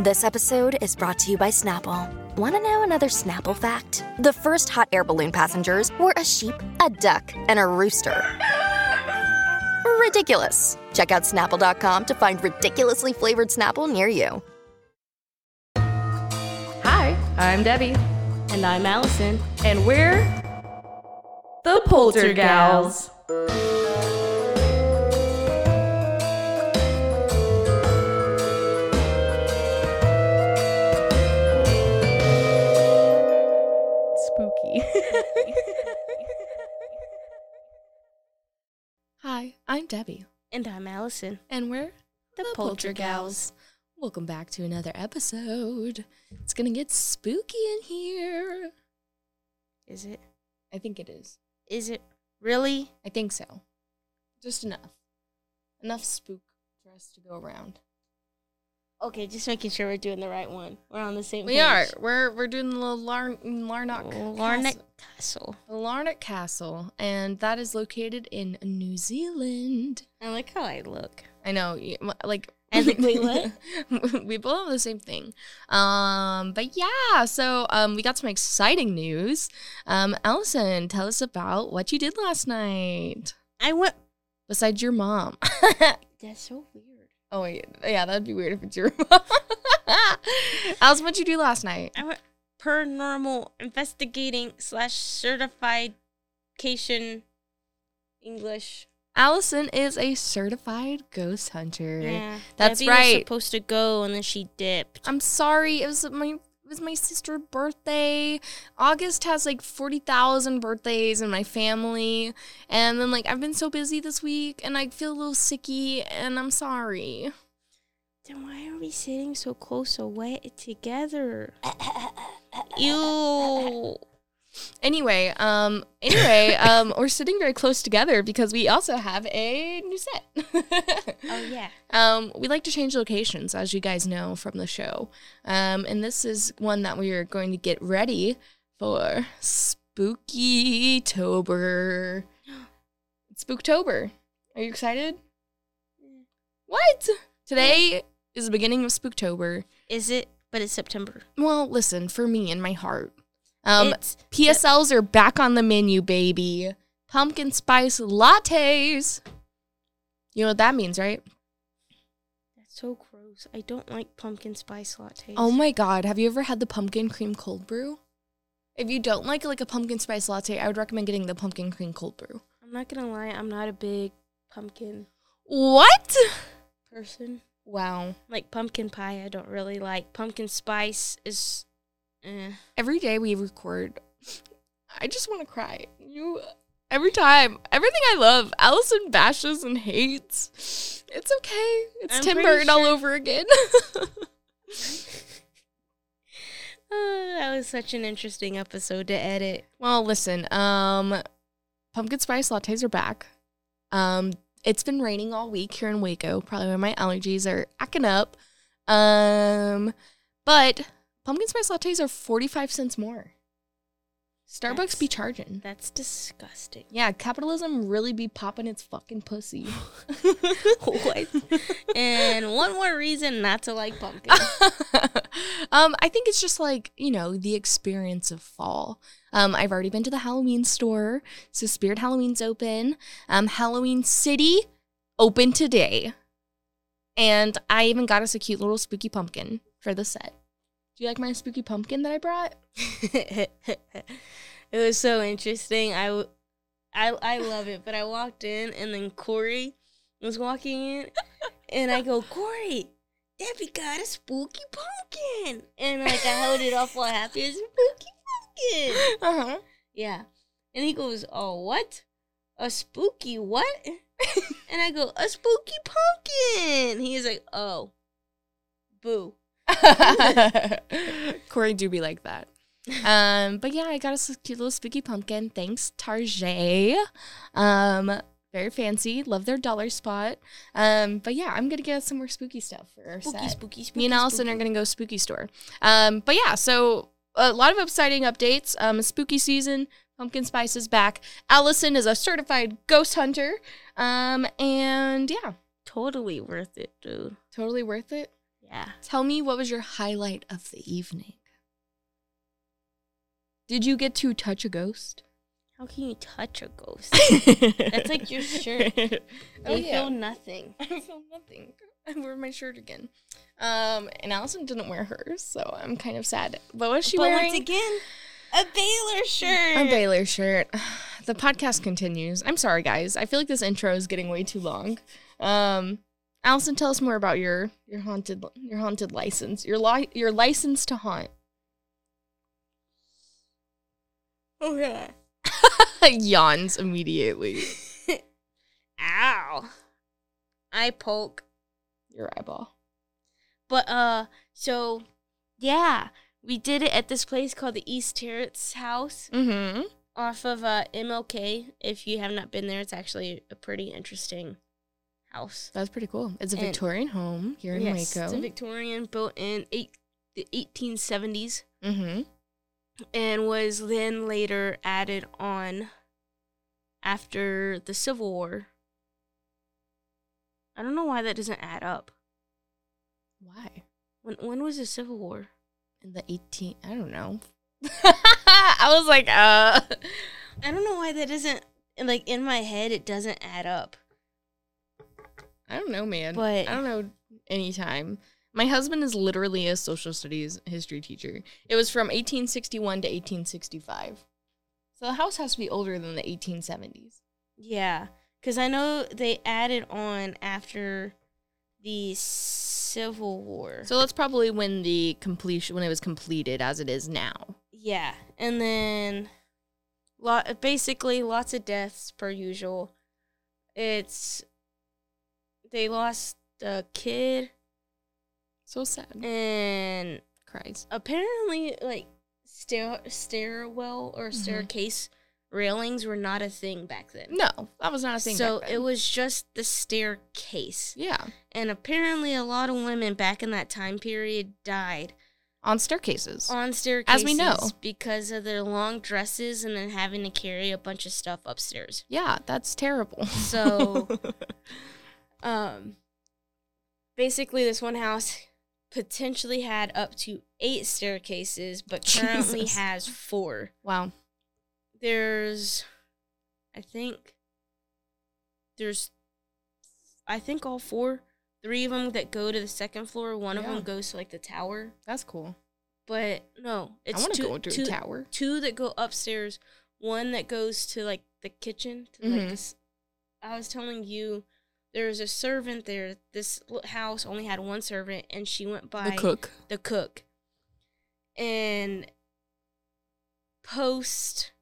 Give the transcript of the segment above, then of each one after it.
This episode is brought to you by Snapple. Want to know another Snapple fact? The first hot air balloon passengers were a sheep, a duck, and a rooster. Ridiculous. Check out snapple.com to find ridiculously flavored Snapple near you. Hi, I'm Debbie, And I'm Allison. and we're the Poltergals. Spooky. I'm Debbie, And I'm Allison. and we're The, Poltergals. Welcome back to another episode. It's gonna get spooky in here. Is it? I think it is. Is it really? I think so. Just enough. Enough spook for us to go around. Okay, just making sure we're doing the right one. We're on the same We page. are. We're we're doing the Lar- Larnock Larnack Castle. Castle. Larnach Castle, and that is located in New Zealand. I like how I look. I know, like. I think- wait, what? we both have the same thing. Um, but yeah, so um, we got some exciting news. Um, Allison, tell us about what you did last night. I went. Besides your mom. That's so weird. Oh wait, yeah, that'd be weird if it's your mom. Allison, what'd you do last night? I went paranormal investigating slash certified cation English. Allison is a certified ghost hunter. Yeah, That's Debbie Was right. supposed to go and then she dipped. I'm sorry, it was my it was my sister's birthday. August has like 40,000 birthdays in my family. And then like I've been so busy this week and I feel a little sicky and I'm sorry. Then why are we sitting so close away together? Ew. Anyway, um anyway, um we're sitting very close together because we also have a new set. Oh yeah. Um, we like to change locations, as you guys know from the show. Um, and this is one that we are going to get ready for Spooky Tober. Spooktober. Are you excited? What? Today is the beginning of Spooktober. Is it? But it's September. Well, listen, for me in my heart. Um, it's PSLs are back on the menu, baby. Pumpkin spice lattes. You know what that means, right? That's so gross. I don't like pumpkin spice lattes. Oh my god, have you ever had the pumpkin cream cold brew? If you don't like like a pumpkin spice latte, I would recommend getting the pumpkin cream cold brew. I'm not gonna lie. I'm not a big pumpkin What? person. Wow. Like pumpkin pie, I don't really like. Pumpkin spice is. Eh. Every day we record, I just want to cry. You every time, everything I love, Allison bashes and hates. It's okay. It's I'm Tim Burton all over again. Oh, that was such an interesting episode to edit. well, listen, um, pumpkin spice lattes are back. Um, it's been raining all week here in Waco. Probably why my allergies are acting up. Um, but pumpkin spice lattes are forty five cents more. Starbucks That's- be charging. That's disgusting. Yeah, capitalism really be popping its fucking pussy. what? And one more reason not to like pumpkin. um, I think it's just like, you know, the experience of fall. Um, I've already been to the Halloween store. So Spirit Halloween's open. Um, Halloween City open today. And I even got us a cute little spooky pumpkin for the set. Do you like my spooky pumpkin that I brought? it was so interesting. I, w- I, I love it. But I walked in, and then Corey was walking in, and I go, Corey, Debbie got a spooky pumpkin, and like I held it off while happy as spooky pumpkin. Uh-huh. Yeah, and he goes, Oh, what? A spooky what? and I go, A spooky pumpkin. He's like, Oh, Boo. Corey do be like that. Um, but yeah, I got us a cute little spooky pumpkin. Thanks, Tarjay. Um, very fancy. Love their dollar spot. Um, but yeah, I'm gonna get some more spooky stuff for our Spooky, set. spooky, spooky. Me and Allison spooky. are gonna go spooky store. Um, but yeah, so a lot of exciting updates. Um, spooky season. Pumpkin spice is back. Allison is a certified ghost hunter. Um, and yeah, totally worth it, dude. totally worth it. Yeah. Tell me what was your highlight of the evening? Did you get to touch a ghost? How can you touch a ghost? That's like your shirt. oh I yeah. feel nothing. I feel nothing. I wore my shirt again. Um, and Allison didn't wear hers, so I'm kind of sad. But what was she but wearing? once again, a Baylor shirt. a Baylor shirt. The podcast continues. I'm sorry, guys. I feel like this intro is getting way too long. Um, Allison, tell us more about your your haunted your haunted license. Your li- your license to haunt. Okay. Yawns immediately. Ow. I poke. Your eyeball. But uh so yeah, we did it at this place called the East Terrace House Mm-hmm. off of uh MLK. If you have not been there, it's actually a pretty interesting house. That's pretty cool. It's a And- Victorian home here in yes, Waco. it's a Victorian built in eight, the 1870s mm-hmm. and was then later added on after the Civil War. I don't know why that doesn't add up. Why? When when was the Civil War? In the 18, I don't know. I was like, uh. I don't know why that doesn't like in my head it doesn't add up. I don't know, man. But- I don't know any time. My husband is literally a social studies history teacher. It was from 1861 to 1865. So the house has to be older than the 1870s. Yeah, cuz I know they added on after the Civil War. So that's probably when the completion when it was completed as it is now. Yeah, and then lot basically lots of deaths per usual. It's they lost a kid So sad. and Cries. apparently like stair stairwell or Mhm. staircase railings were not a thing back then. No, that was not a thing. so it was just the staircase. yeah And apparently a lot of women back in that time period died on staircases. on staircases As we know. because of their long dresses and then having to carry a bunch of stuff upstairs. yeah, that's terrible. So- Um basically this one house potentially had up to 8 staircases but currently Jesus. has 4. wow. There's I think there's I think all four, three of them that go to the second floor, one of them goes to like the tower. That's cool. But no, it's I want two, to go to two, a tower. two that go upstairs, one that goes to like the kitchen. To, like Mhm. this, I was telling you, there was a servant there. This house only had one servant, and she went by the cook. the cook. And post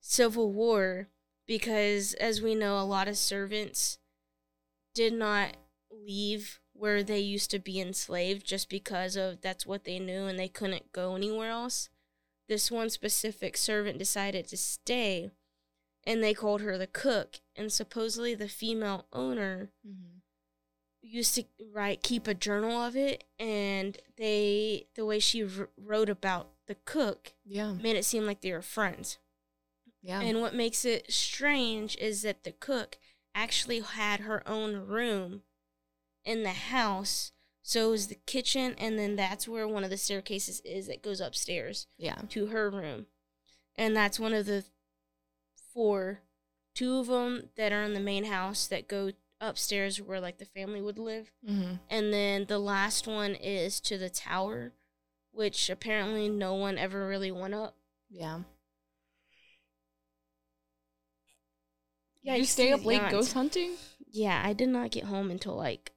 Civil War, because as we know, a lot of servants did not leave where they used to be enslaved just because of that's what they knew and they couldn't go anywhere else. This one specific servant decided to stay and they called her the cook and supposedly the female owner mm-hmm. used to write keep a journal of it and they the way she wr- wrote about the cook Yeah. made it seem like they were friends Yeah. and what makes it strange is that the cook actually had her own room in the house so it was the kitchen and then that's where one of the staircases is that goes upstairs yeah. to her room and that's one of the four two of them that are in the main house that go upstairs where like the family would live Mm-hmm. and then the last one is to the tower, which apparently no one ever really went up. Yeah. Yeah, you stay up late ghost hunting? Yeah, I did not get home until like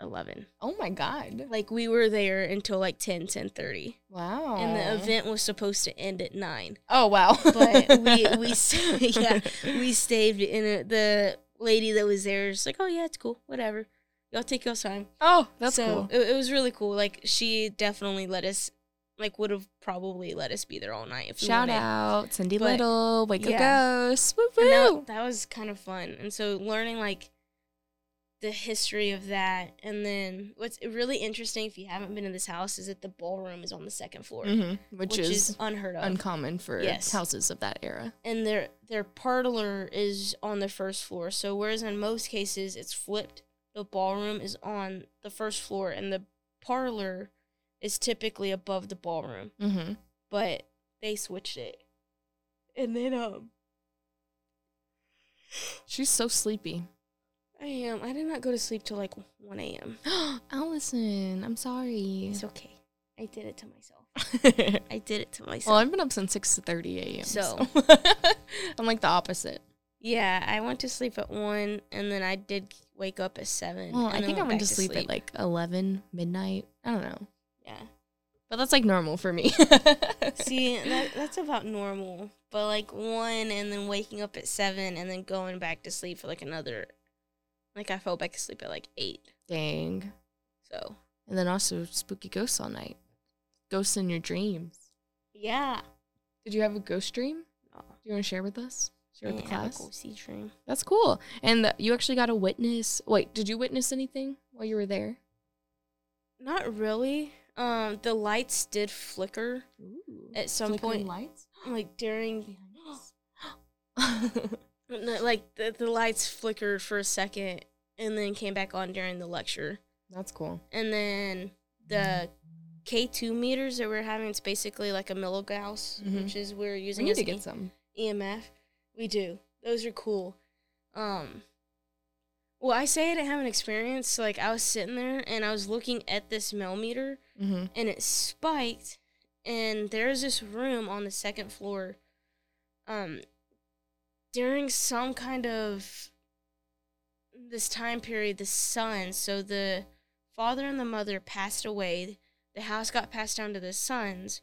11. Oh my god. Like we were there until like 10, 10.30. Wow. And the event was supposed to end at 9. Oh wow. But we, we, yeah, we stayed in it. The lady that was there was like, oh yeah, it's cool, whatever. Y'all take your time. Oh, that's so cool. It, it was really cool. Like she definitely let us, like would have probably let us be there all night if we Shout out Cindy But, Little, Waco yeah. Ghost. woo woo. that, that was kind of fun. And so learning like the history of that, and then what's really interesting if you haven't been in this house is that the ballroom is on the second floor, Mhm, Which, which, is, is, unheard of. uncommon for Yes. houses of that era. and their their parlor is on the first floor. So whereas in most cases it's flipped, the ballroom is on the first floor, and the parlor is typically above the ballroom. Mm-hmm. But they switched it, and then um, She's so sleepy. I am. I did not go to sleep till like one a.m. Allison, I'm sorry. It's okay. I did it to myself. I did it to myself. well, I've been up since six thirty a.m. So. So, I'm like the opposite. yeah, I went to sleep at one, and then I did wake up at seven. Well, I think I went back to sleep, at like eleven midnight. I don't know, yeah. but that's like normal for me. See, that that's about normal. But like one, and then waking up at seven, and then going back to sleep for like another. Like I fell back asleep at like eight. dang. So And then also spooky ghosts all night. Ghosts in your dreams. yeah. Did you have a ghost dream? No, Do you want to share with us? Share with the didn't have a class. ghosty dream. That's cool. And you actually got a witness. Wait, did you witness anything while you were there? Not really. Um, the lights did flicker Ooh. at some point, lights. like during like the, the lights flickered for a second and then came back on during the lecture That's cool. and then the k2 meters that we're having it's basically like a milligauss Mhm. which is we're using We need as to E- get some. emf we do those are cool um well i say i didn't have an experience like i was sitting there and i was looking at this millimeter Mm-hmm. and it spiked and there's this room on the second floor um during some kind of this time period the son so the father and the mother passed away the house got passed down to the sons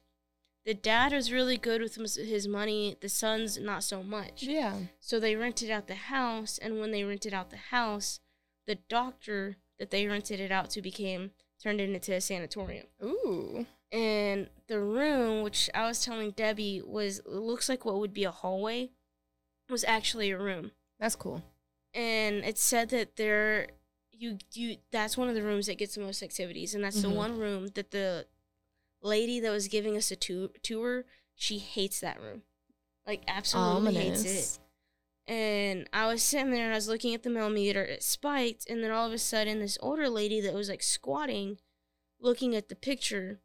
the dad was really good with his- his money the sons not so much Yeah. so they rented out the house, and when they rented out the house, the doctor that they rented it out to became turned it into a sanatorium. Ooh. And the room, which I was telling Debbie was looks like what would be a hallway, was actually a room. That's cool. And it said that there you you that's one of the rooms that gets the most activities, and that's the Mhm. one room that the lady that was giving us a tu- tour, she hates that room. Like absolutely hates it. And I was sitting there and I was looking at the millimeter. It spiked, and then all of a sudden, this older lady that was like squatting, looking at the picture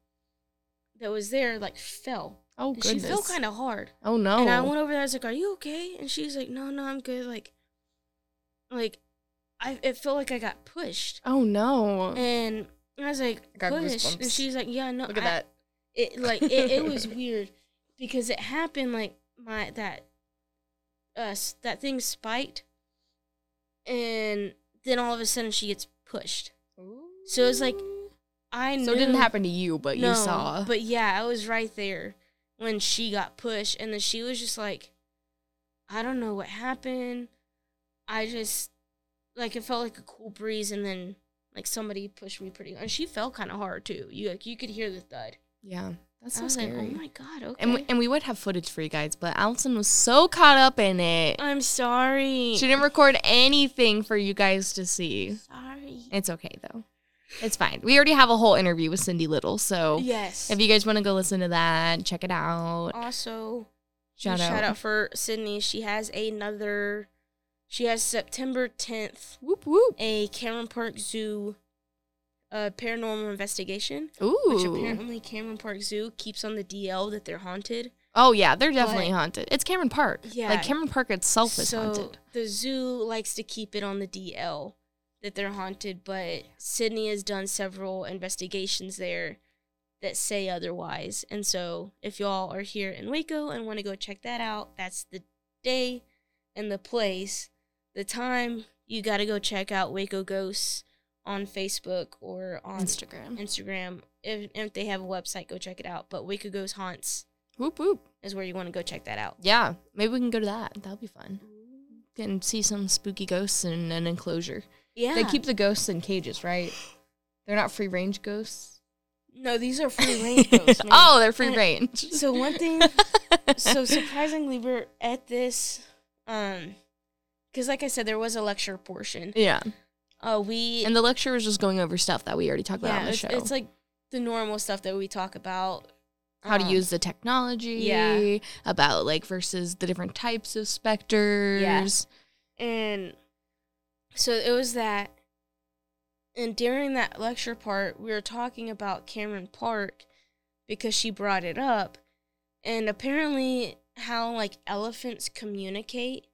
that was there, like fell. Oh And she goodness. fell kind of hard. Oh no. And I went over there. I was like, "Are you okay?" And she's like, "No, no, I'm good." Like, like, I it felt like I got pushed, oh no. and I was like, I got "Push," goosebumps. and she's like, "Yeah, no." Look at I- that. it like it, it was weird because it happened like my that uh that thing spiked and then all of a sudden she gets pushed So it's like, i knew So it didn't happen to you, but no, you saw. but yeah i was right there when she got pushed and then she was just like i don't know what happened i just like it felt like a cool breeze and then like somebody pushed me pretty and she fell kind of hard too you like you could hear the thud yeah. That's I so was scary. like, oh my god, okay. and we, and we would have footage for you guys, but Allison was so caught up in it. I'm sorry. She didn't record anything for you guys to see. Sorry. It's okay though. It's fine. We already have a whole interview with Cindy Little, so Yes. if you guys want to go listen to that, check it out. also, Shout out. shout out for Cindy. She has another. She has September 10th Whoop whoop. a Cameron Park Zoo uh, paranormal investigation, Ooh. which apparently Cameron Park Zoo keeps on the DL that they're haunted. oh yeah, they're definitely But- haunted. It's Cameron Park. Yeah. Like Cameron Park itself is so haunted. the zoo likes to keep it on the DL that they're haunted, but Cindy has done several investigations there that say otherwise. And so if y'all are here in Waco and want to go check that out, that's the day and the place. The time you got to go check out Waco Ghosts on Facebook or on Instagram. Instagram. If, if they have a website, go check it out. But Waco Ghost Haunts Whoop whoop. is where you want to go check that out. Yeah, maybe we can go to that. That'll be fun. Can see some spooky ghosts in an enclosure. Yeah. They keep the ghosts in cages, right? They're not free range ghosts. no, these are free range ghosts. man. oh, they're free And- range. So one thing so surprisingly we're at this um because like I said, there was a lecture portion. yeah, Uh we and the lecture was just going over stuff that we already talked about on the it's, show. it's like the normal stuff that we talk about. how to Um, use the technology. yeah. About like versus the different types of specters. and so it was that and during that lecture part we were talking about cameron park because she brought it up and apparently how like elephants communicate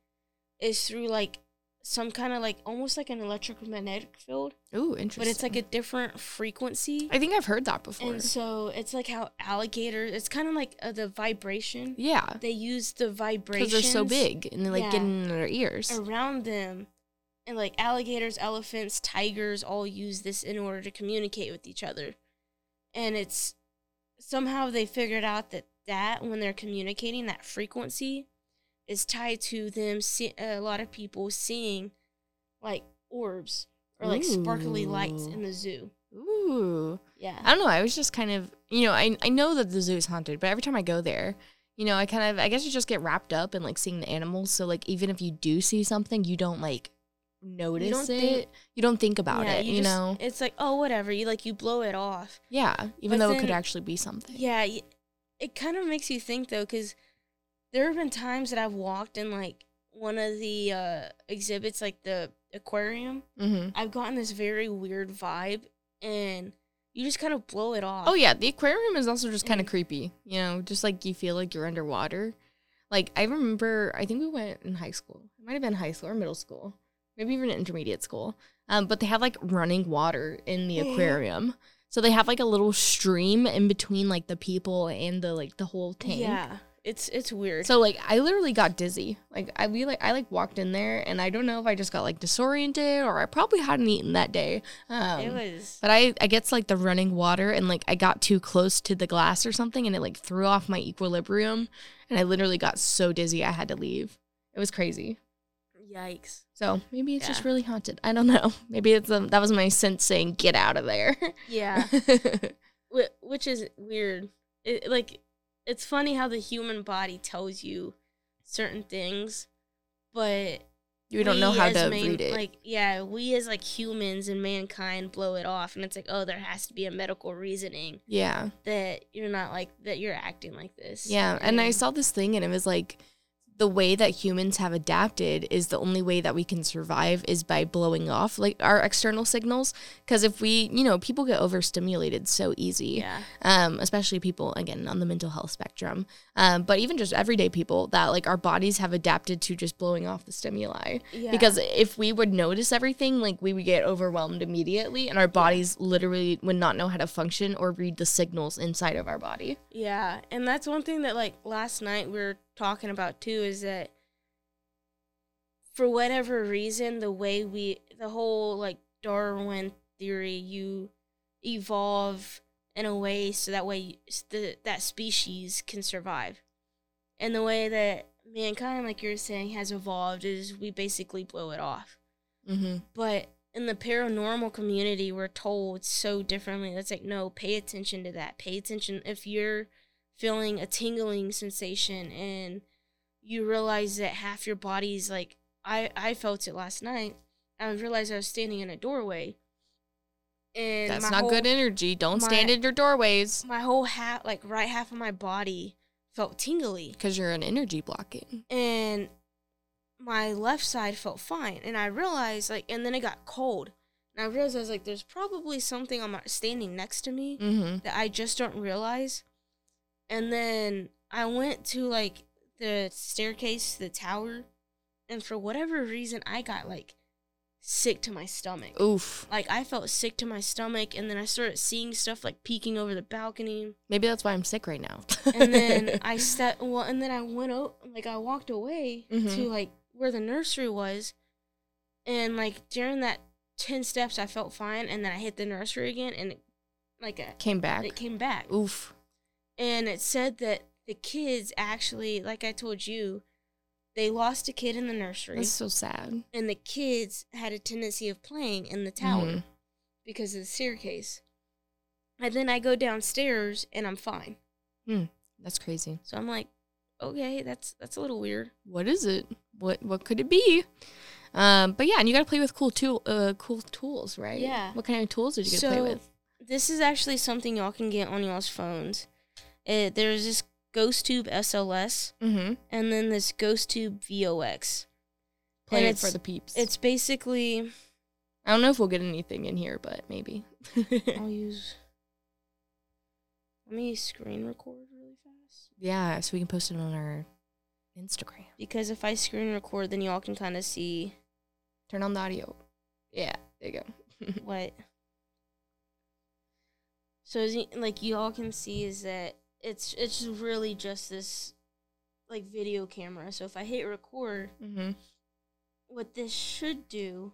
is through like some kind of like almost like an electromagnetic field Ooh, interesting. but it's like a different frequency I think I've heard that before. and so it's like how alligators it's kind of like uh, the vibration yeah, they use the vibration because they're so big and they like get Yeah. in their ears. around them and like alligators elephants tigers all use this in order to communicate with each other and it's somehow they figured out that that when they're communicating that frequency is tied to them see- a lot of people seeing like orbs or like sparkly lights in the zoo Ooh. yeah I don't know. I was just kind of, you know, I I know that the zoo is haunted, but every time I go there, you know, I kind of, I guess you just get wrapped up in like seeing the animals. So like, even if you do see something, you don't like notice don't it. think- you don't think about Yeah, it. You, just- know. it's like oh whatever you like you blow it off Yeah. Even But though it could actually be something. Yeah, it kind of makes you think though, because there have been times that I've walked in like one of the uh, exhibits, like the aquarium. Mm-hmm. I've gotten this very weird vibe, and you just kind of blow it off. Oh yeah, the aquarium is also just kind of creepy. You know, just like you feel like you're underwater. Like I remember, I think we went in high school. It might have been high school or middle school, maybe even an intermediate school. Um, but they have like running water in the aquarium, so they have like a little stream in between like the people and the like the whole tank. Yeah, it's it's weird. So like I literally got dizzy. Like I we like I like walked in there and I don't know if I just got like disoriented or I probably hadn't eaten that day. Um, it was. but I, I gets like the running water and like I got too close to the glass or something and it like threw off my equilibrium and I literally got so dizzy I had to leave. It was crazy. Yikes. So maybe it's just really haunted. I don't know. Maybe it's um, that was my sense saying get out of there. Yeah, which is weird. It, like, it's funny how the human body tells you certain things, but you don't know how to man- read it. Like, yeah, we as like humans and mankind blow it off, and it's like, oh, there has to be a medical reasoning yeah. that you're not like that. You're acting like this. Yeah, and I saw this thing and it was like the way that humans have adapted is the only way that we can survive is by blowing off like our external signals because if we, you know, people get overstimulated so easy. Yeah, Um, especially people again on the mental health spectrum. Um, but even just everyday people that like our bodies have adapted to just blowing off the stimuli. yeah. Because if we would notice everything, like we would get overwhelmed immediately and our bodies literally would not know how to function or read the signals inside of our body. Yeah, and that's one thing that like last night we were talking about too is that for whatever reason the way we the whole like Darwin theory you evolve in a way so that way the, that species can survive. And the way that mankind like you're saying has evolved is we basically blow it off. Mm-hmm. But in the paranormal community, we're told so differently. It's like, no, pay attention to that. Pay attention if you're feeling a tingling sensation and you realize that half your body's like, I, I felt it last night. I realized I was standing in a doorway. And That's not whole- good energy. Don't my- stand in your doorways My whole half, like right half of my body felt tingly. because you're an energy blocking. and my left side felt fine and i realized like and then it got cold and i realized I was like there's probably something on my standing next to me Mm-hmm. that i just don't realize and then i went to like the staircase the tower and for whatever reason i got like sick to my stomach Oof. like i felt sick to my stomach and then i started seeing stuff like peeking over the balcony Maybe that's why I'm sick right now. and then I stepped well, and then I went out, like I walked away to Mhm. like where the nursery was, and like during that ten steps, I felt fine, and then I hit the nursery again, and it, like a, came back. it came back, Oof. And it said that the kids actually, like I told you, they lost a kid in the nursery, That's so sad. and the kids had a tendency of playing in the tower Mhm. because of the staircase. And then I go downstairs and I'm fine. That's crazy. So I'm like, okay, that's that's a little weird. What is it? What what could it be? Um, but yeah, and you got to play with cool tool, uh, cool tools, right? Yeah. What kind of tools did you get to play So, with? This is actually something y'all can get on y'all's phones. It, there's this GhostTube SLS Mm-hmm. and then this GhostTube VOX. Play it for the peeps. It's basically I don't know if we'll get anything in here, but maybe. I'll use. Let me screen record really fast yeah, so we can post it on our Instagram. because if I screen record, then y'all can kind of see Turn on the audio. Yeah, there you go. what. So like y'all can see is that it's it's really just this like video camera. So if I hit record, mm-hmm. what this should do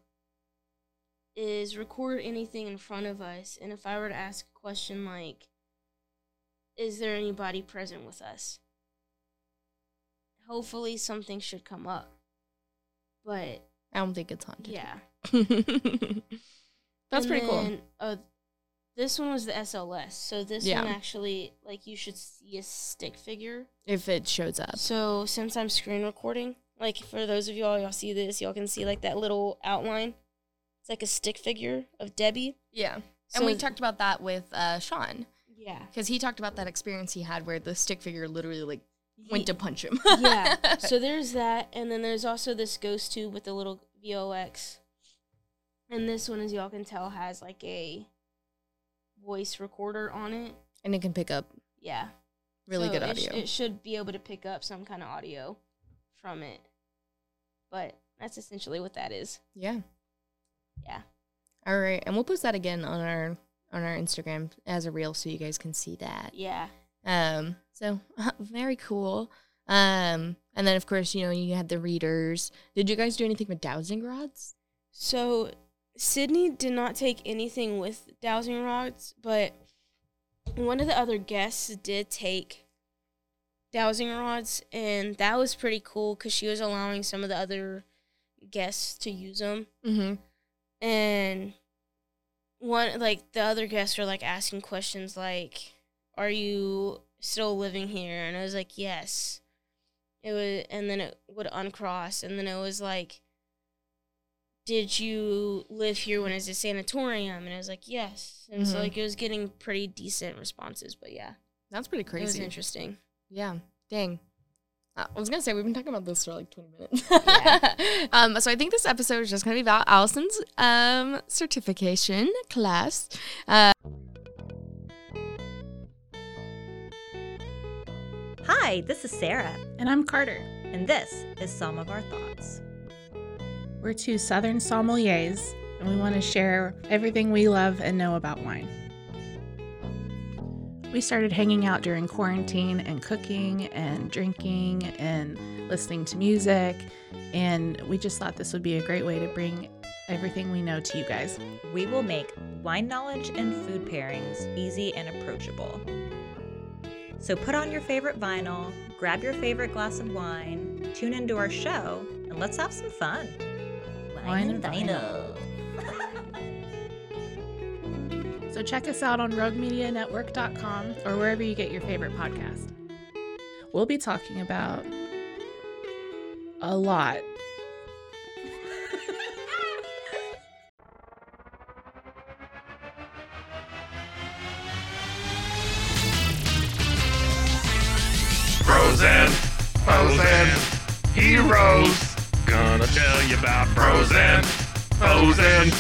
is record anything in front of us and if i were to ask a question like is there anybody present with us hopefully something should come up but I don't think it's haunted. yeah That's And pretty cool. uh, this one was the sls so this Yeah. one actually like you should see a stick figure If it shows up. So since I'm screen recording, like for those of y'all y'all see this, y'all can see like that little outline. It's like a stick figure of Debbie. Yeah. So and we talked about that with uh, Sean yeah. because he talked about that experience he had where the stick figure literally like went to punch him. yeah. So there's that, and then there's also this ghost tube with the little VOX. And this one, as y'all can tell, has like a voice recorder on it. and it can pick up Yeah. really So good it sh- audio. it should be able to pick up some kind of audio from it. But that's essentially what that is. yeah. Yeah. All right, and we'll post that again on our on our Instagram as a reel so you guys can see that. Yeah. Um, so very cool. Um, and then of course you know you had the readers. Did you guys do anything with dowsing rods? So Cindy did not take anything with dowsing rods, but one of the other guests did take dowsing rods, and that was pretty cool because she was allowing some of the other guests to use them. Mm-hmm. And one, like, the other guests were like asking questions like, Are you still living here? And I was like, Yes. It was, and then it would uncross, and then it was like, did you live here when it was a sanatorium? And I was like, yes. And so Mhm. like it was getting pretty decent responses, but yeah, That's pretty it was crazy. interesting. Yeah. Dang. Uh, I was gonna say we've been talking about this for like twenty minutes. Yeah. um, so I think this episode is just gonna be about Allison's um certification class. Uh, Hi, this is Sarah, And I'm Carter. and this is some of our thoughts. We're two Southern sommeliers, and we want to share everything we love and know about wine. We started hanging out during quarantine and cooking and drinking and listening to music, and we just thought this would be a great way to bring everything we know to you guys. We will make wine knowledge and food pairings easy and approachable. So put on your favorite vinyl, grab your favorite glass of wine, tune into our show, and let's have some fun. Wine and vinyl. So check us out on roguemedianetwork.com or wherever you get your favorite podcast. We'll be talking about a lot. Frozen, frozen, heroes. Gonna tell you about frozen, frozen,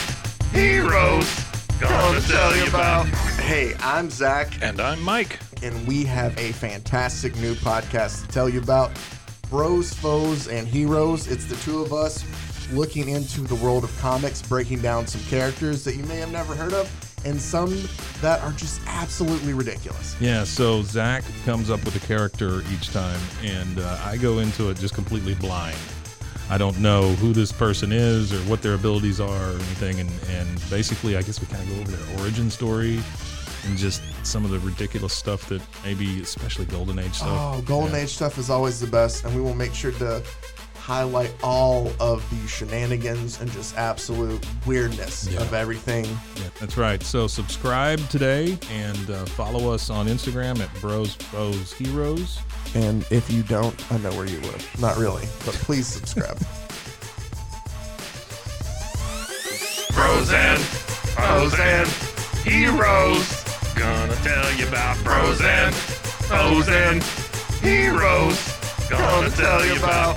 heroes. Gonna tell you about. Hey, I'm Zach, And I'm Mike. and we have a fantastic new podcast to tell you about Bros, Foes, and Heroes. It's the two of us looking into the world of comics, breaking down some characters that you may have never heard of, and some that are just absolutely ridiculous. Yeah, so Zach comes up with a character each time, and uh, I go into it just completely blind. I don't know who this person is or what their abilities are or anything, and, and basically, I guess we kind of go over their origin story and just some of the ridiculous stuff that maybe, especially Golden Age stuff. Oh, Golden Yeah. Age stuff is always the best, and we will make sure to highlight all of the shenanigans and just absolute weirdness Yeah. of everything. Yeah, that's right. So subscribe today and uh, follow us on Instagram at Bros Foes Heroes. And if you don't, I know where you live. Not really, but please subscribe. Bros and foes and heroes. Gonna tell you about bros and foes and heroes. Gonna tell you about.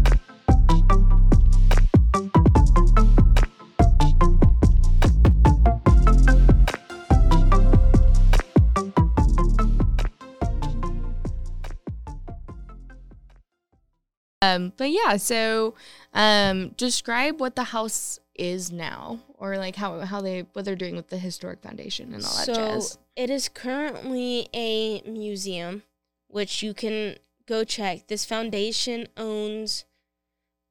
Um, but yeah, so um, describe what the house is now, or like how how they what they're doing with the historic foundation and all that so jazz. it is currently a museum, which you can go check. This foundation owns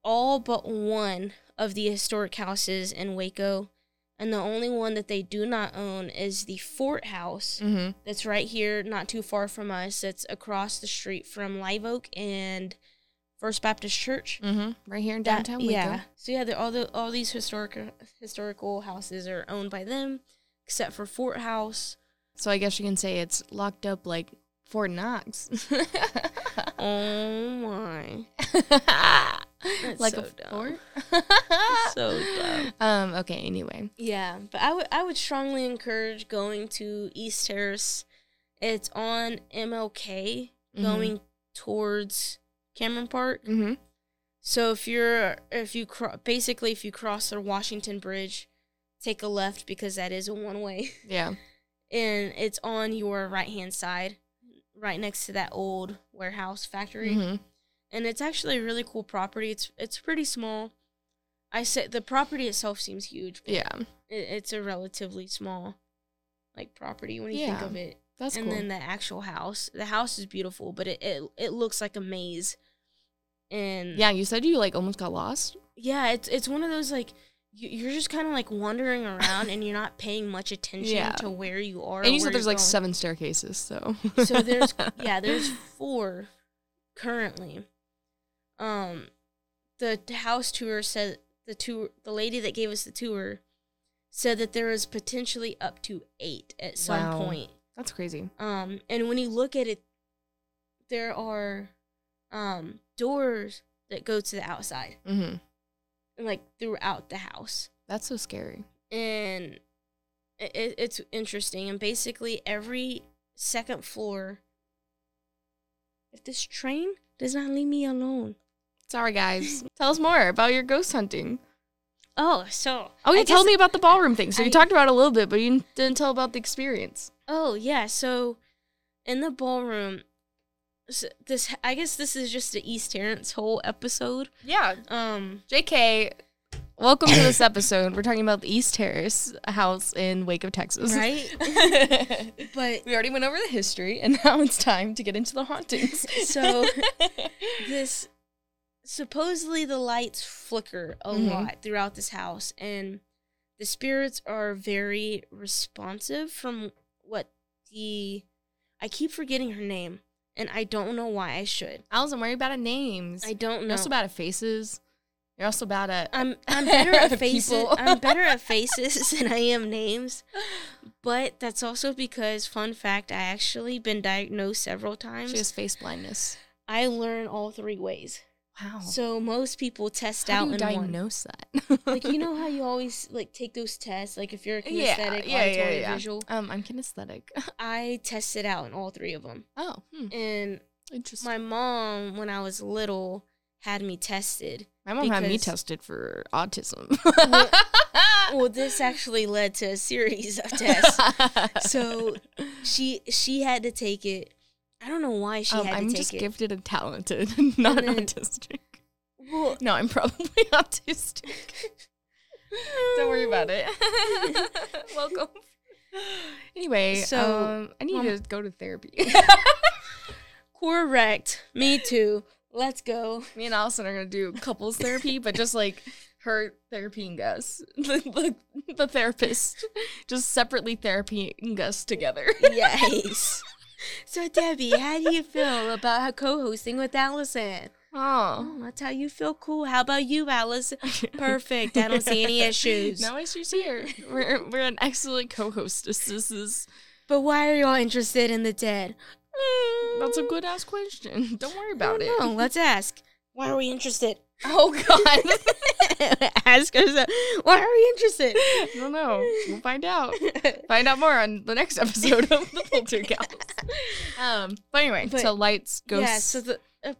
all but one of the historic houses in Waco, and the only one that they do not own is the Fort House. Mm-hmm. That's right here, not too far from us. It's across the street from Live Oak and First Baptist Church. Mm-hmm. Right here in That- downtown Waco. Yeah. So yeah, the, all the all these historic historical houses are owned by them, except for Fort House. So I guess you can say it's locked up like Fort Knox. Oh my, That's like so a dumb. fort. so dumb. Um. Okay. Anyway. Yeah, but I would I would strongly encourage going to East Terrace. It's on MLK, Mhm. going towards Cameron Park. Mm-hmm. So if you're if you cro- basically if you cross the Washington Bridge, take a left because that is a one way. Yeah. and it's on your right hand side, right next to that old warehouse factory. Mm-hmm. And it's actually a really cool property. It's it's pretty small. I said the property itself seems huge. But Yeah. it, it's a relatively small, like property when you think of it. That's and cool. then the actual house, the house is beautiful, but it it, it looks like a maze. And yeah. You said you like almost got lost. yeah, it's it's one of those like you, you're just kind of like wandering around and you're not paying much attention Yeah. to where you are. and you said there's like going. seven staircases. So. So there's yeah, there's four currently. Um, the house tour said the tour the lady that gave us the tour said that there is potentially up to eight at some Wow. point. That's crazy. Um, and when you look at it, there are um doors that go to the outside, Mm-hmm. like throughout the house. That's so scary. and it, it- it's interesting. And basically, every second floor. If this train does not leave me alone. Sorry, guys. Tell us more about your ghost hunting. Oh, so Oh, yeah. Tell me about the ballroom thing. So I- you talked about it a little bit, but you didn't tell about the experience. Oh yeah, so in the ballroom, s this I guess this is just the East Terrence whole episode. Yeah. Um, JK, welcome to this episode. We're talking about the East Terrace house in Wake Waco, Texas. right? but we already went over the history, and now it's time to get into the hauntings. So- this supposedly the lights flicker a Mhm. lot throughout this house and the spirits are very responsive from what the I keep forgetting her name and I don't know why I should. Are you bad at names? I don't know. You're also bad at faces You're also bad at. I'm I'm better at faces. I'm better at faces than I am names. But that's also because fun fact, I actually been diagnosed several times. She has face blindness. I learn all three ways. Wow. So most people test How out do you in one. diagnose that? Like you know how you always like take those tests, like if you're a kinesthetic, yeah, yeah, auditory, yeah. visual. Um, I'm kinesthetic. I tested out in all three of them. Oh, hmm. And interesting. my mom, when I was little, had me tested. My mom had me tested for autism. Well, this actually led to a series of tests. so she she had to take it. I don't know why she Um, had to I'm take just it. gifted and talented, not then- autistic. Well, No, I'm probably autistic. Don't worry about it. Welcome. Anyway, So, um, I need Mom- to go to therapy. correct. Me too. Let's go. Me and Alison are gonna do couples therapy, but just like her therapying us, the, the, the therapist, just separately therapying us together. Yes. So Debbie, how do you feel about her co-hosting with Alison? Oh, Oh, that's how you feel. Cool. How about you, Alison? Perfect. I don't see any issues. no issues here. We're we're an excellent co-hostesses. But why are y'all interested in the dead? That's a good ass question. Don't worry about it. No, let's ask. Why are we interested? Oh God. ask ourselves. Why are we interested? I don't know. We'll find out. Find out more on the next episode of the Poltergeist. Um, but anyway, But- so lights, ghosts. Yeah, so the uh,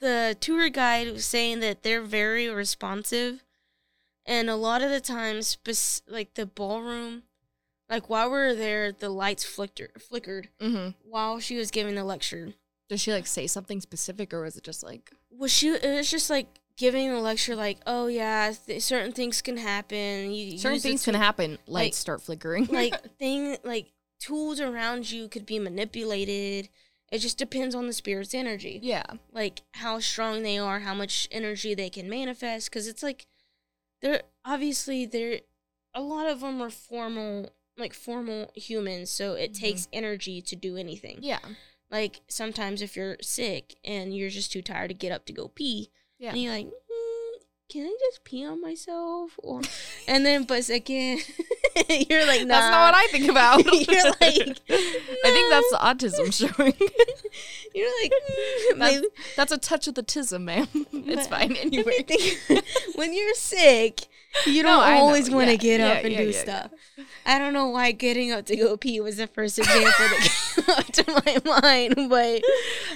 the tour guide was saying that they're very responsive, and a lot of the times, spec- like the ballroom, like while we were there, the lights flickered flickered hmm while she was giving the lecture. Does she like say something specific, or was it just like? Well, she it was just like giving the lecture, like, oh yeah, th- certain things can happen. You Certain things can happen. Lights like- start flickering. like thing like tools around you could be manipulated. It just depends on the spirit's energy. yeah, like how strong they are, how much energy they can manifest. Because it's like they're obviously they're a lot of them are formal, like formal humans. So it Mhm. takes energy to do anything. yeah, Like sometimes if you're sick and you're just too tired to get up to go pee, yeah. and you're like, mm, can I just pee on myself? Or and then but again, you're like, nah. That's not what I think about. You're like, I think that's the autism showing. You're like, mm, that's, maybe. that's a touch of the tism, man. It's fine anyway. when you're sick, you don't know. always want to Yeah, get up and yeah, do yeah, yeah. stuff. I don't know why getting up to go pee was the first example that came up to my mind, but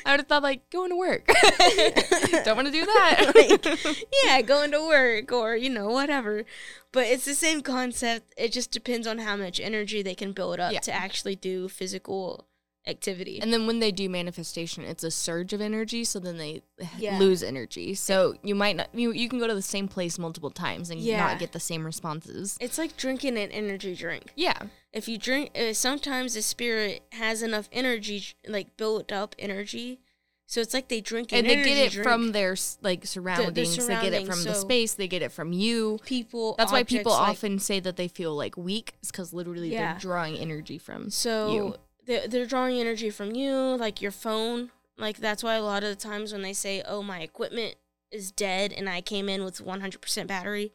I would have thought like going to work. Don't want to do that. like, yeah, going to work or you know whatever. But it's the same concept. It just depends on how much energy they can build up Yeah. to actually do physical activity. And then when they do manifestation, it's a surge of energy, so then they Yeah. lose energy. So you might not you, you can go to the same place multiple times and Yeah. not get the same responses. it's like drinking an energy drink. Yeah. if you drink uh, sometimes the spirit has enough energy like built up energy so it's like they drink an And they get it drink. from their like surroundings. they get it surroundings, from the space. They get it from you. people That's why people like- often say that they feel like weak. It's because literally Yeah. they're drawing energy from so you. They're, they're drawing energy from you like your phone like that's why a lot of the times when they say oh my equipment is dead and i came in with 100% battery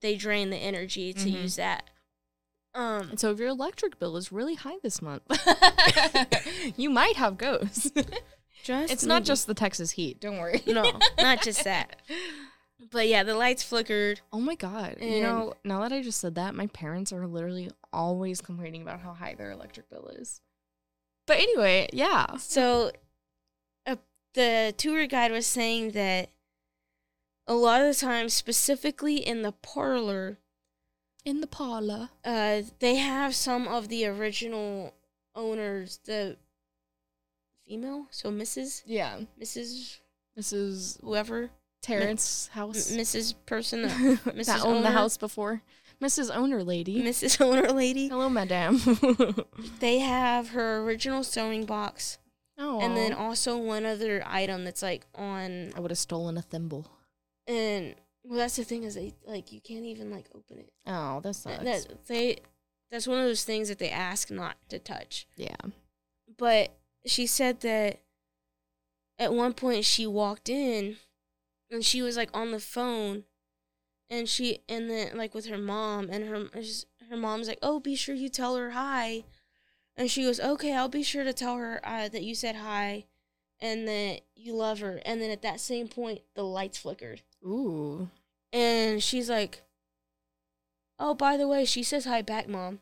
they drain the energy to Mhm. use that um And so if your electric bill is really high this month, you might have ghosts. just it's not just the Texas heat. Don't worry. no not just that but yeah the lights flickered Oh my god. you know, now that I just said that, my parents are literally always complaining about how high their electric bill is. But anyway, yeah. So, uh, the tour guide was saying that a lot of the time, specifically in the parlor, In the parlor. uh, they have some of the original owners, the female, so Mrs. Yeah. Mrs. Mrs. whoever, Terrence's M- house. Mrs. person, that, that Mrs. owned the house before. Mrs. Owner lady. Mrs. Owner lady. Hello, madame. They have her original sewing box, oh. and then also one other item that's like on I would have stolen a thimble. and well that's the thing is they like you can't even like open it Oh, that sucks. That, that- they that's one of those things that they ask not to touch yeah. but she said that at one point she walked in and she was like on the phone, and she and then like with her mom, and her her mom's like, "Oh, be sure you tell her hi," and she goes, "Okay, I'll be sure to tell her uh, that you said hi." And that you love her, and then at that same point, the lights flickered. Ooh. And she's like, Oh, by the way, she says hi back, mom.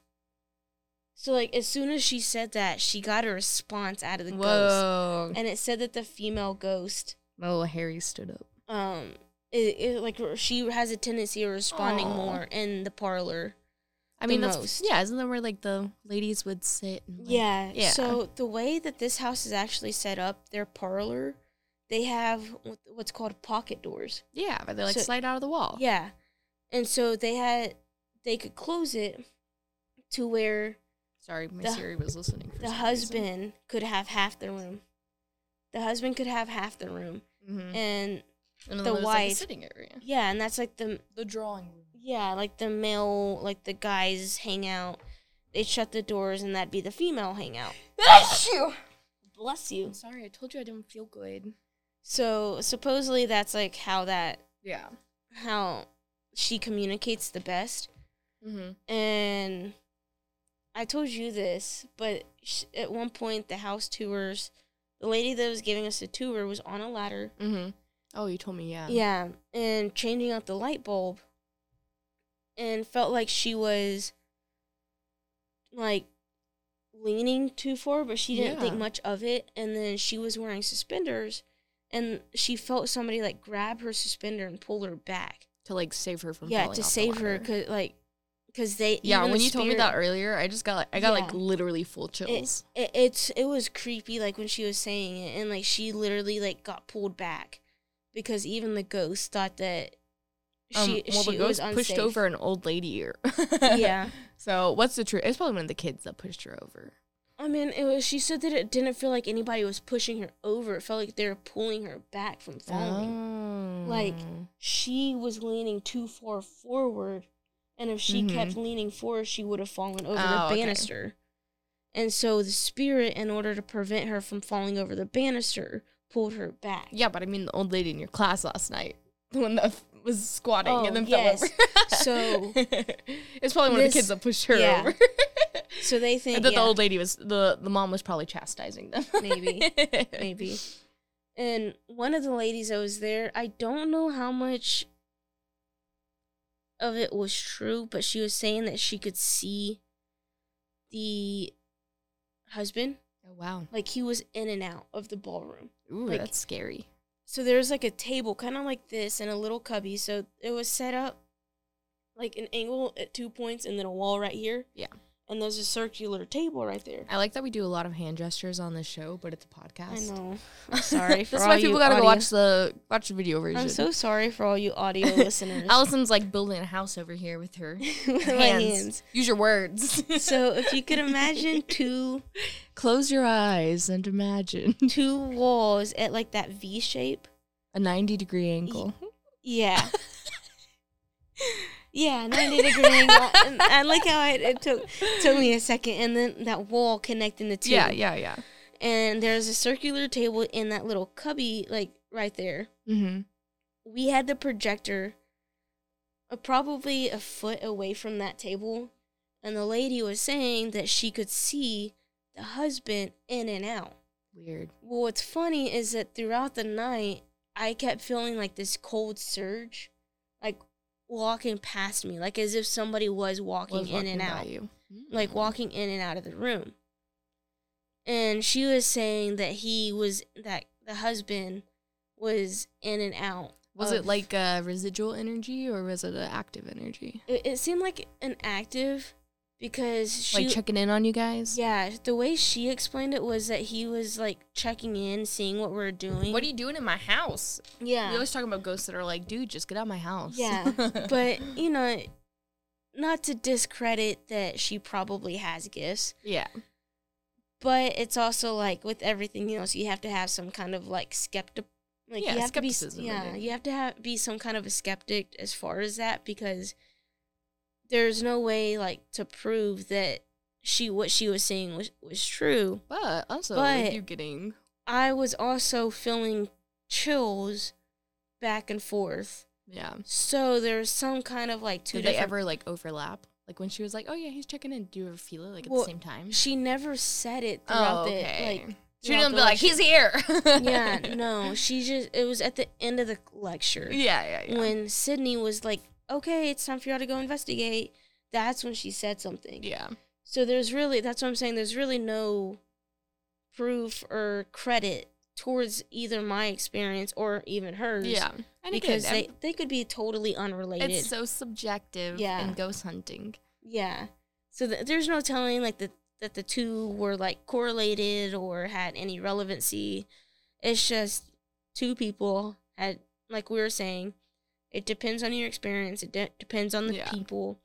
So, like, as soon as she said that, she got a response out of the ghost. And it said that the female ghost, Oh, Harry stood up. um, it, it like she has a tendency of responding Aw. more in the parlor. I mean, that's most. yeah. Isn't that where like the ladies would sit? And, like, Yeah. yeah. So the way that this house is actually set up, their parlor, they have what's called pocket doors. yeah, but they like So- slide out of the wall. Yeah. And so they had they could close it to where Sorry, my The- Siri was listening. For the husband could have half the room. The husband could have half the room. Mm-hmm. And And then the there's, like, a wife sitting area. yeah, and that's like the The drawing room. yeah, like the male like the guys hang out. They shut the doors and that'd be the female hangout. Bless you. Bless you. I'm sorry, I told you I didn't feel good. So supposedly that's like how that Yeah. how she communicates the best. Mm-hmm. And I told you this, but sh- at one point the house tours, the lady that was giving us the tour was on a ladder. Mm-hmm. Oh, you told me, yeah. Yeah, and changing out the light bulb, and felt like she was like leaning too far, but she didn't think much of it. And then she was wearing suspenders, and she felt somebody like grab her suspender and pull her back. To like save her from yeah, to save her, cause like, cause they Yeah, when you told me that earlier, I just got like I got like literally full it, chills. it, it's it was creepy like when she was saying it and like she literally like got pulled back because even the ghost thought that um, she well, she was pushed unsafe. over an old lady. Or Yeah. So what's the truth? It's probably one of the kids that pushed her over. I mean, it was. She said that it didn't feel like anybody was pushing her over. It felt like they were pulling her back from falling. Like Oh. she was leaning too far forward, and if she kept leaning forward, she would have fallen over Mm-hmm. Oh, the okay. banister. And so the spirit, in order to prevent her from falling over the banister, pulled her back. Yeah, but I mean the old lady in your class last night, the one that was squatting Oh, and then yes. fell over. So, it's probably one of the kids that pushed her yeah. over. So they think thought yeah, the old lady was the the mom was probably chastising them. Maybe. maybe. And one of the ladies that was there, I don't know how much of it was true, but she was saying that she could see the husband, Oh wow. like he was in and out of the ballroom. Ooh, Like- that's scary. So there was like a table, kind of like this, and a little cubby. So it was set up like an angle at two points, and then a wall right here. Yeah. And there's a circular table right there. I like that we do a lot of hand gestures on this show, but it's a podcast. know. I'm sorry for That's why people gotta go watch the watch the video version. I'm so sorry for all you audio listeners. Alison's like building a house over here with her With my hands. hands. Use your words. So if you could imagine two close your eyes and imagine two walls at like that V shape. a 90 degree angle. Yeah. Yeah, 90 degree angle. And I like how it, it took took me a second and then that wall connecting the two. Yeah, yeah, yeah. And there's a circular table in that little cubby like right there. Mm-hmm. We had the projector uh, probably a foot away from that table and the lady was saying that she could see the husband in and out. Weird. Well, what's funny is that throughout the night, I kept feeling like this cold surge, like walking past me, like as if somebody was walking Was in walking and by out, you. like hmm. walking in and out of the room. And she was saying that he was that the husband was in and out. Was of- it like a residual energy or was it an active energy? It, it seemed like an active, because she like checking in on you guys? Yeah, the way she explained it was that he was like checking in, seeing what we're doing. What are you doing in my house? Yeah. We always talk about ghosts that are like, dude, just get out of my house. Yeah, but you know, not to discredit that she probably has gifts, yeah. but it's also like with everything else, you have to have some kind of like skeptic. Like Yeah, you have to be, skepticism yeah, you have to have be some kind of a skeptic as far as that because there's no way like to prove that she what she was saying was was true. But also, But- you getting I was also feeling chills back and forth. Yeah. So there's some kind of like two Did they ever like overlap? Like when she was like, "Oh yeah, he's checking in." Do you ever feel it like at Well, the same time? She never said it oh, throughout Oh, the okay. like. She didn't the be like, "He's here." yeah, no. She just it was at the end of the lecture. Yeah, yeah, yeah. When Cindy was like, "Okay, it's time for y'all to go investigate." That's when she said something. yeah. So there's really that's what I'm saying. There's really no proof or credit towards either my experience or even hers. Yeah. And because again, they they could be totally unrelated. it's so subjective Yeah. in ghost hunting. Yeah. So th- there's no telling like the, that the two were like correlated or had any relevancy. It's just two people had like we were saying. It depends on your experience. It de- depends on the Yeah. people,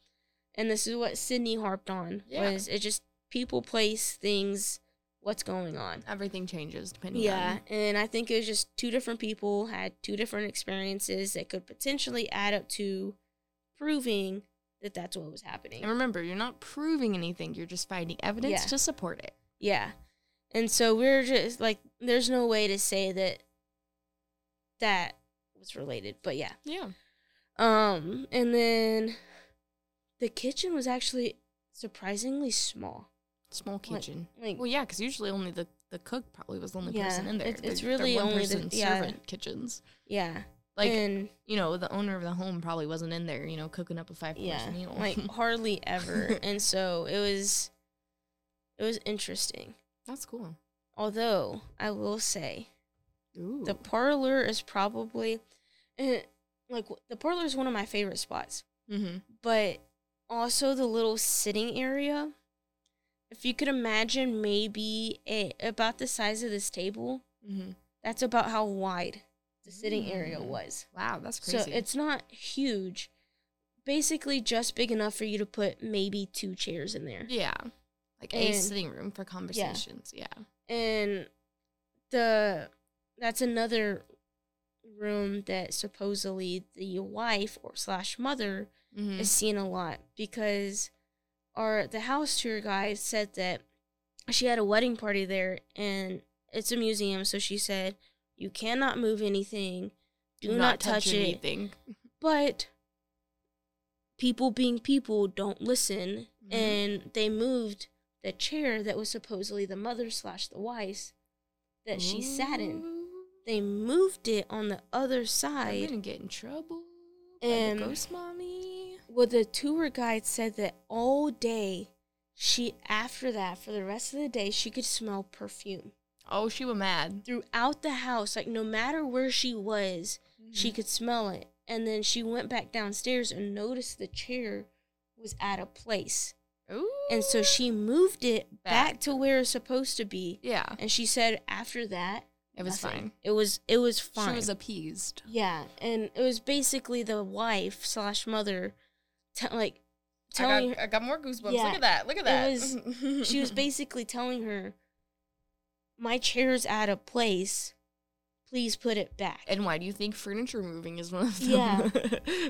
and this is what Cindy harped on. Yeah. Was it just people, place, things, what's going on? Everything changes depending Yeah, on and I think it was just two different people had two different experiences that could potentially add up to proving that that's what was happening. And remember, you're not proving anything. You're just finding evidence Yeah. to support it. Yeah. And so we're just like there's no way to say that that was related, but yeah. Yeah. Um and then the kitchen was actually surprisingly small. Small kitchen. like- well, yeah, because usually only the, the cook probably was the only Yeah, person in there. it's- it's They're- they're really only the- yeah. servant kitchens. Yeah. Like, and you know, the owner of the home probably wasn't in there, you know, cooking up a five course yeah, meal. like hardly ever. and so it was it was interesting. That's cool. Although I will say Ooh. the parlor is probably eh, like the parlor is one of my favorite spots. mm-hmm. but also the little sitting area. If you could imagine maybe a, about the size of this table, Mm-hmm. that's about how wide the sitting area Mm. was. Wow, that's crazy. So crazy. it's not huge. Basically just big enough for you to put maybe two chairs in there. yeah, like a sitting room for conversations. Yeah. And the that's another room that supposedly the wife or slash mother Mm-hmm. is seen a lot because our the house tour guide said that she had a wedding party there and it's a museum so she said you cannot move anything do, not, touch, it anything. but people being people don't listen Mhm. and they moved the chair that was supposedly the mother slash the wife that she sat in Ooh. They moved it on the other side. I'm gonna get in trouble. And- ghost mommy. Well, the tour guide said that all day, she after that for the rest of the day she could smell perfume Oh, she was mad. throughout the house. Like no matter where she was, she mm-hmm. could smell it. And then she went back downstairs and noticed the chair was out of place. Ooh. And so she moved it back, Back. to where it's supposed to be. Yeah, And she said after that, it was nothing. fine. It was it was fine. She was appeased. yeah, and it was basically the wife slash mother, te- like I telling got, I got more goosebumps. Yeah. Look at that. Look at It that. was- she was basically telling her, "My chair's out of place. Please put it back." And why do you think furniture moving is one of the Yeah.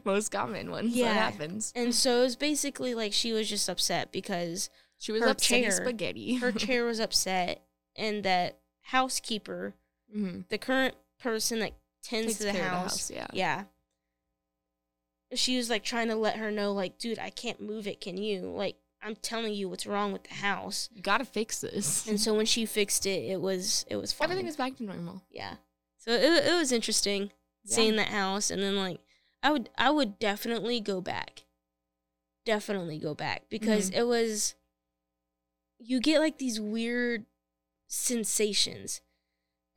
most common ones Yeah. that happens? And so it was basically like she was just upset because She was her upsetting chair- spaghetti. her chair was upset, and that housekeeper, hmm the current person that tends Takes to the of the house, house, yeah. yeah. She was like trying to let her know, like, dude, I can't move it. Can you? Like, I'm telling you what's wrong with the house. You gotta fix this. And so when she fixed it, it was it was fine. Everything was back to normal. yeah. So it it was interesting Yeah. seeing that house, and then like I would I would definitely go back, definitely go back because Mm-hmm. it was. You get like these weird sensations,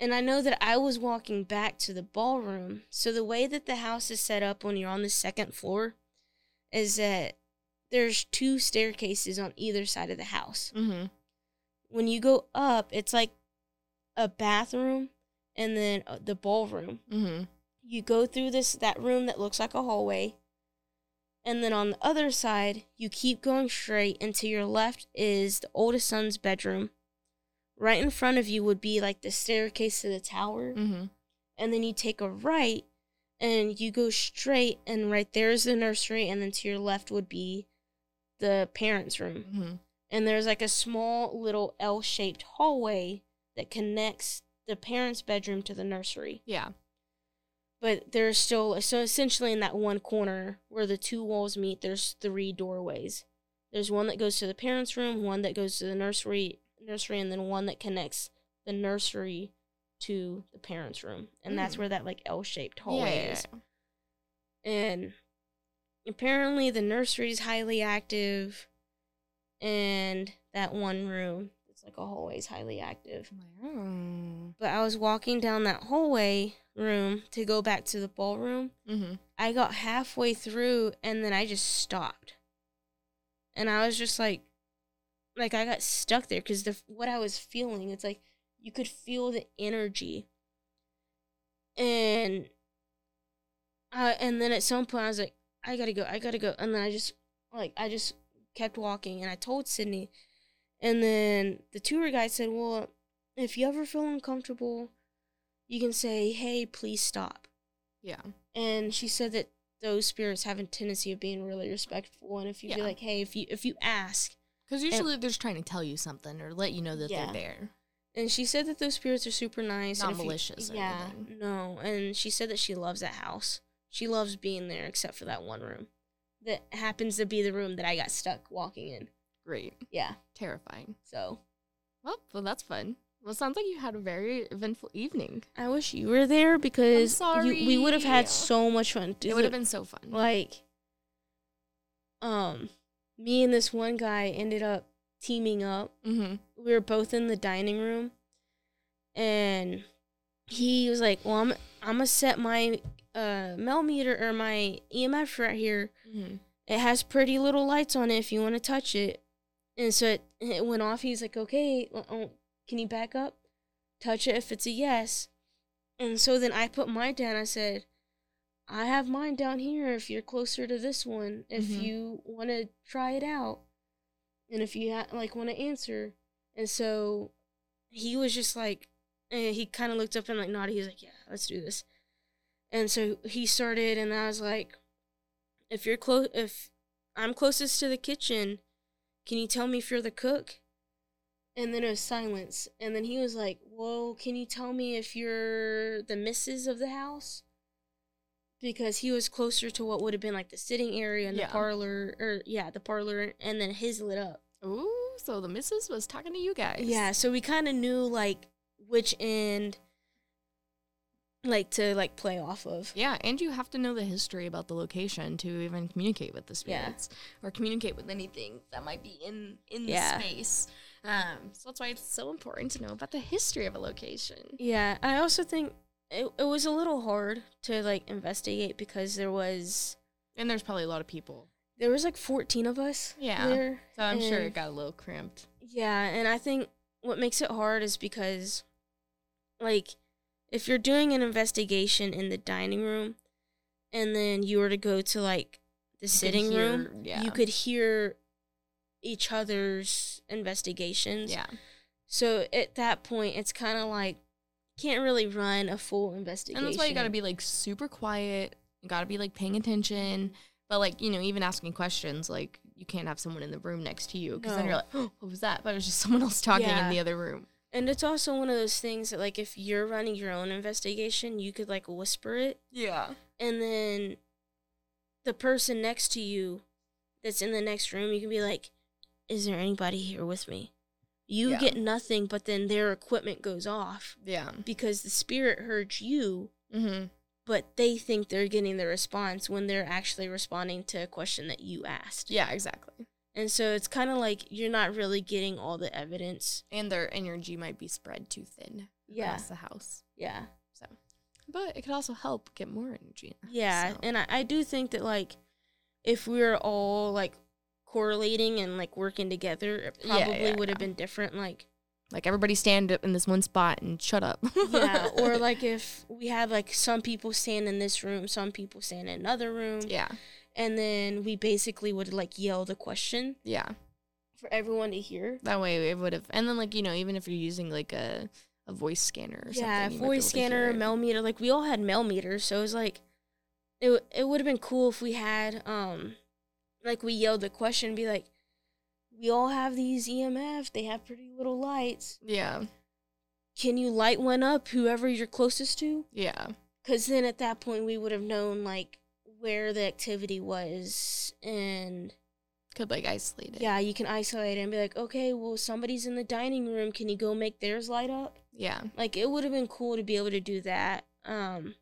and I know that I was walking back to the ballroom. So the way that the house is set up when you're on the second floor, is that there's two staircases on either side of the house Mm-hmm. when you go up, it's like a bathroom and then uh, the ballroom. Mm-hmm. You go through this that room that looks like a hallway. And then on the other side, you keep going straight and to your left is the oldest son's bedroom. Right in front of you would be like the staircase to the tower. Mm-hmm. And then you take a right and you go straight and right there is the nursery and then to your left would be the parents' room Mm-hmm. and there's like a small little L-shaped hallway that connects the parents' bedroom to the nursery. Yeah. but there's still so essentially in that one corner where the two walls meet, there's three doorways. There's one that goes to the parents' room, one that goes to the nursery, nursery, and then one that connects the nursery to the parents' room, and that's Mm. where that like L-shaped hallway yeah, is. And apparently, the nursery is highly active, and that one room it's like a hallway is highly active. Wow. But I was walking down that hallway room to go back to the ballroom. Mm-hmm. I got halfway through and then I just stopped. And I was just like like I got stuck there cuz the what I was feeling, it's like you could feel the energy. And uh, and then at some point I was like I got to go. I got to go. And then I just like I just kept walking and I told Cindy and then the tour guide said, "Well, if you ever feel uncomfortable, you can say, "Hey, please stop." Yeah. and she said that those spirits have a tendency of being really respectful and if you be like hey if you if you ask Because usually they're just trying to tell you something or let you know that Yeah. they're there. and she said that those spirits are super nice Not and you- malicious or yeah anything. no and she said that she loves that house she loves being there except for that one room that happens to be the room that i got stuck walking in Great. yeah Terrifying. so Well, well, that's fun. Well, it sounds like you had a very eventful evening. i wish you were there because you, we would have had so much fun It would have been so fun. like um me and this one guy ended up teaming up. Mm-hmm. we were both in the dining room and he was like well i'm i'm gonna set my uh Mel meter or my emf right here. Mm-hmm. it has pretty little lights on it if you want to touch it. And so it, it went off. He's like okay uh, can you back up? Touch it if it's a yes. And so then i put mine down. I said i have mine down here if you're closer to this one if Mhm. you want to try it out and if you ha- like want to answer. And so he was just like and he kind of looked up and like nodded. He was like yeah let's do this. And so he started and i was like if you're close if i'm closest to the kitchen can you tell me if you're the cook? And then it was silence. And then he was like well can you tell me if you're the missus of the house because he was closer to what would have been like the sitting area and Yeah. the parlor or yeah the parlor and then his lit up Ooh, so the missus was talking to you guys. yeah so we kind of knew like which end like to like play off of Yeah, and you have to know the history about the location to even communicate with the Yeah. spirits or communicate with anything that might be in in the Yeah. space. Um, so that's why it's so important to know about the history of a location. Yeah, I also think it, it was a little hard to like investigate because there was And there's probably a lot of people. there was like 14 of us Yeah. there. So I'm sure it got a little cramped. Yeah, and I think what makes it hard is because like if you're doing an investigation in the dining room and then you were to go to like the could sitting room, yeah. you could hear each other's investigations. Yeah. So at that point it's kind of like can't really run a full investigation. And that's why you got to be like super quiet. You got to be like paying attention. But like, you know, even asking questions, like you can't have someone in the room next to you because then you're like, oh, what was that? But it was just someone else talking in the other room. And it's also one of those things that, like, if you're running your own investigation, you could, like, whisper it. Yeah. And then the person next to you that's in the next room, you can be like, Is there anybody here with me? You Yeah. get nothing, but then their equipment goes off Yeah. because the spirit heard you, Mm-hmm. but they think they're getting the response when they're actually responding to a question that you asked. Yeah, exactly. And so it's kind of like you're not really getting all the evidence. And their energy might be spread too thin Yeah. across the house. Yeah. So, but it could also help get more energy. In the house, Yeah, so. and I, I do think that like if we were all like correlating and like working together, it probably yeah, would have yeah. been different. Like like everybody stand up in this one spot and shut up. yeah, or like if we had like some people stand in this room, some people stand in another room, yeah, and then we basically would like yell the question yeah. for everyone to hear. That way it would have. And then like you know, even if you're using like a a voice scanner or Yeah, something, be voice scanner, Mel meter. Like we all had Mel meters, so it was like it. It would have been cool if we had um, like we yelled the question, be like, we all have these EMF. They have pretty little lights. Yeah, Can you light one up, whoever you're closest to? yeah. Because then at that point, we would have known like where the activity was. And Could like isolate it. yeah, you can isolate it and be like, okay, well, somebody's in the dining room. Can you go make theirs light up? Yeah. Like, it would have been cool to be able to do that. Um,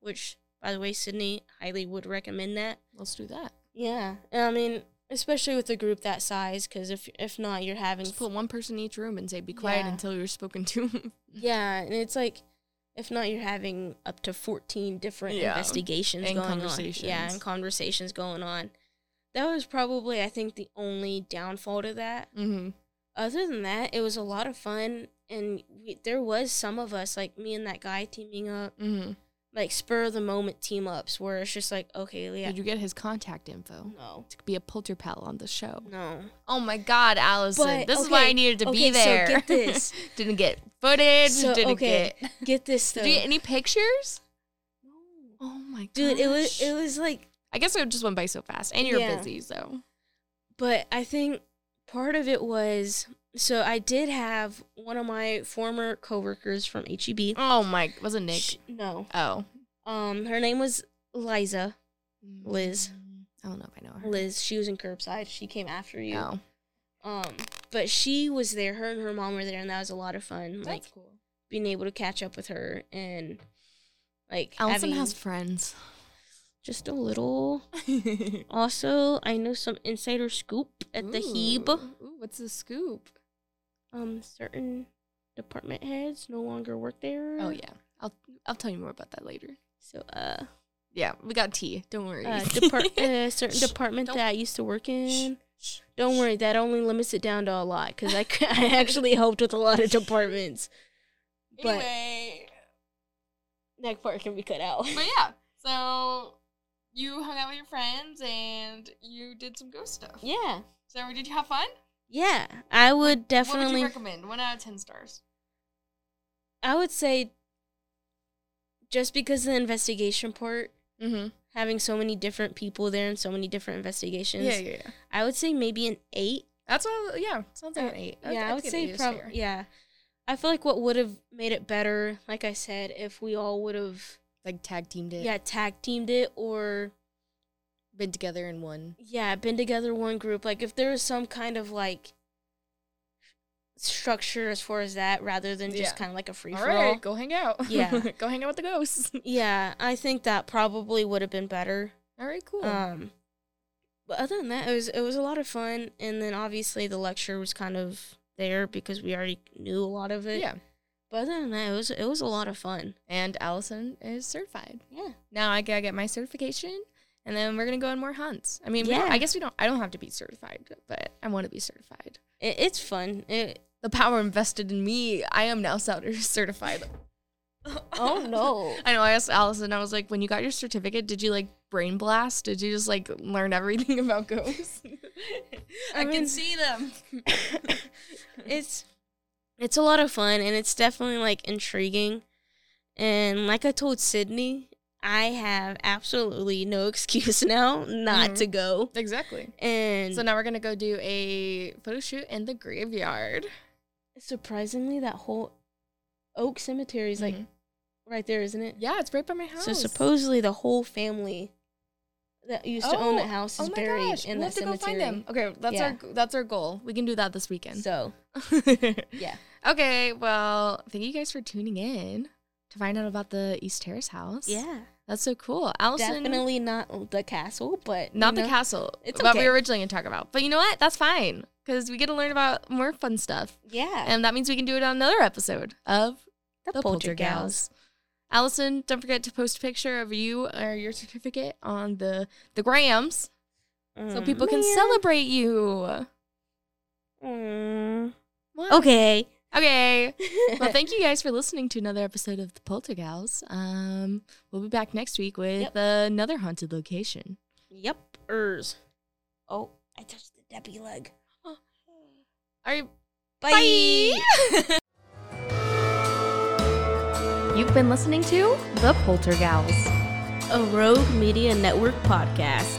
which, by the way, Cindy highly would recommend that. Let's do that. Yeah. I mean, especially with a group that size, because if, if not, you're having Just put one person in each room and say, be quiet Yeah. until you're spoken to. Yeah, and it's like if not you're having up to 14 different Yeah, investigations and going on. Yeah, and conversations going on. That was probably I think the only downfall to that. mm-hmm. Other than that, it was a lot of fun and we, there was some of us like me and that guy teaming up, Mm-hmm. Like spur of the moment team ups where it's just like, okay, yeah. Did you get his contact info? no. To be a polter pal on the show. No. Oh my God, Alison! But, this is why I needed to okay, be so there. get this. didn't get footage. So, didn't okay, get. Get this though. Did you get any pictures? No. Oh my god, Dude, it was it was like I guess it just went by so fast, and you're Yeah. busy, so. but I think part of it was so I did have one of my former coworkers from HEB. Oh my, was it Nick? Sh- no, oh, um, her name was Liza. Liz. I don't know if I know her. Liz. She was in curbside. She came after you. Oh, Um, but she was there. Her and her mom were there, and that was a lot of fun. like cool. being able to catch up with her and like Alison having has friends. just a little. Also, I know some insider scoop at the HEB. Ooh, Ooh, what's the scoop? Um, certain department heads no longer work there. Oh yeah, I'll I'll tell you more about that later. So, uh, Yeah, we got tea. Don't worry. uh, depart- uh certain department don't- that I used to work in. Don't worry, that only limits it down to a lot because I, I actually helped with a lot of departments. But Anyway, that part can be cut out. but yeah, so you hung out with your friends and you did some ghost stuff. Yeah, So did you have fun? Yeah, I would What would definitely. you recommend? One out of ten stars. I would say just because the investigation part, Mm-hmm. having so many different people there and so many different investigations, Yeah, yeah, yeah. I would say maybe an eight. That's what. Yeah, sounds like an eight. Uh, yeah, I would say an eight is probably. Yeah, I feel like what would have made it better, like I said, if we all would have Like tag teamed it. yeah tag teamed it or been together in one. yeah been together one group. Like if there was some kind of like structure as far as that, rather than just Yeah. kind of like a free All for right, all. go hang out. Yeah. go hang out with the ghosts. Yeah, I think that probably would have been better. All right, cool. Um, but other than that, it was it was a lot of fun, and then obviously the lecture was kind of there because we already knew a lot of it. yeah, But other than that, it was it was a lot of fun. and Alison is certified. Yeah. Now I gotta get my certification, and then we're gonna go on more hunts. I mean, Yeah. I guess we don't. I don't have to be certified, but I want to be certified. It, it's fun. It, The power invested in me. I am now Souter certified. oh no. I know. I asked Alison. I was like, when you got your certificate, did you like brain blast? Did you just like learn everything about ghosts? I, I can see them. it's it's a lot of fun and it's definitely like intriguing. And like I told Cindy, I have absolutely no excuse now not Mhm. to go. exactly. And So now we're gonna go do a photo shoot in the graveyard. surprisingly, that whole Oak Cemetery is like Mhm. right there, isn't it? Yeah, it's right by my house. So supposedly the whole family that used to own that house is oh my buried gosh, in we'll that to cemetery. find them. Okay, that's Yeah. our that's our goal. We can do that this weekend. So yeah, okay, well, thank you guys for tuning in to find out about the East Terrace house. yeah, that's so cool. Alison, definitely not the castle, but not the know, castle. it's what we were originally gonna talk about. But you know what? That's fine because we get to learn about more fun stuff, Yeah, and that means we can do it on another episode of the, the Poltergals. Poltergals. Alison, don't forget to post a picture of you or your certificate on the the grams so Mm, people can celebrate you. Mm. Okay. Okay. Well, thank you guys for listening to another episode of the Poltergals. Um, we'll be back next week with Yep. another haunted location. Yep. Ers. Oh, I touched the Debbie leg. All right. Bye. You've been listening to the Poltergals. A Rogue Media Network podcast.